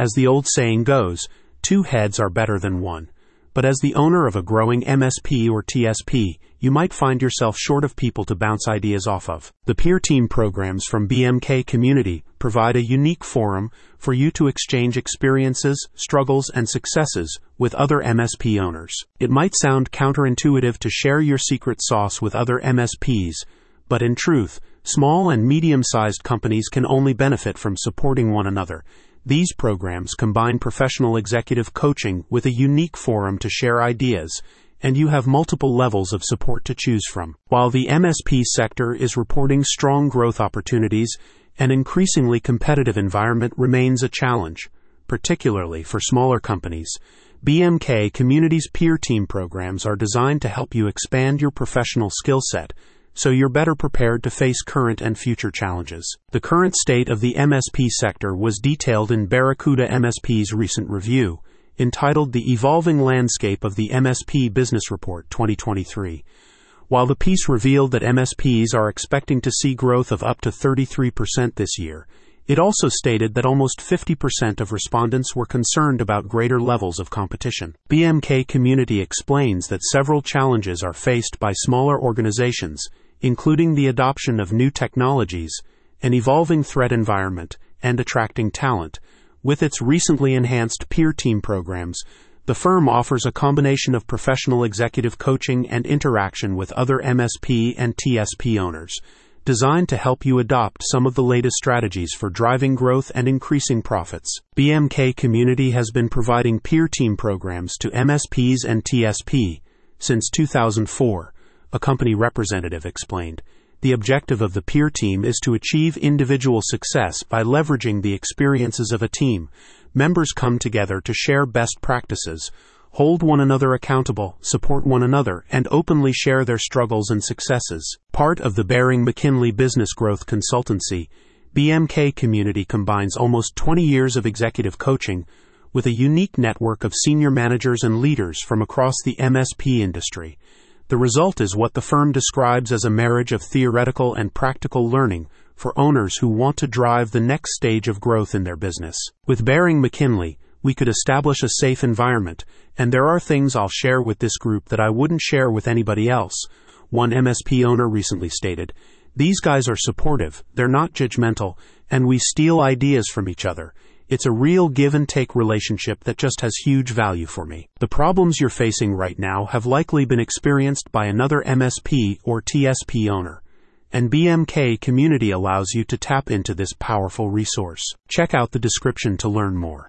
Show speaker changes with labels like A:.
A: As the old saying goes, two heads are better than one. But as the owner of a growing MSP or TSP, you might find yourself short of people to bounce ideas off of. The peer team programs from BMK Community provide a unique forum for you to exchange experiences, struggles, and successes with other MSP owners. It might sound counterintuitive to share your secret sauce with other MSPs, but in truth, small and medium sized companies can only benefit from supporting one another these programs combine professional executive coaching with a unique forum to share ideas, and you have multiple levels of support to choose from. While the MSP sector is reporting strong growth opportunities, an increasingly competitive environment remains a challenge, particularly for smaller companies. BMK Community's peer team programs are designed to help you expand your professional skill set so you're better prepared to face current and future challenges. The current state of the MSP sector was detailed in Barracuda MSP's recent review, entitled The Evolving Landscape of the MSP Business Report 2023. While the piece revealed that MSPs are expecting to see growth of up to 33% this year, it also stated that almost 50% of respondents were concerned about greater levels of competition. BMK Community explains that several challenges are faced by smaller organizations, including the adoption of new technologies, an evolving threat environment, and attracting talent. With its recently enhanced peer team programs, the firm offers a combination of professional executive coaching and interaction with other MSP and TSP owners designed to help you adopt some of the latest strategies for driving growth and increasing profits. BMK Community has been providing peer team programs to MSPs and TSP since 2004, a company representative explained. The objective of the peer team is to achieve individual success by leveraging the experiences of a team. Members come together to share best practices, hold one another accountable, support one another, and openly share their struggles and successes. Part of the Bering McKinley Business Growth Consultancy, BMK Community combines almost 20 years of executive coaching with a unique network of senior managers and leaders from across the MSP industry. The result is what the firm describes as a marriage of theoretical and practical learning for owners who want to drive the next stage of growth in their business. With Bering McKinley, we could establish a safe environment, and there are things I'll share with this group that I wouldn't share with anybody else. One MSP owner recently stated, These guys are supportive, they're not judgmental, and we steal ideas from each other. It's a real give and take relationship that just has huge value for me. The problems you're facing right now have likely been experienced by another MSP or TSP owner and BMK Community allows you to tap into this powerful resource. Check out the description to learn more.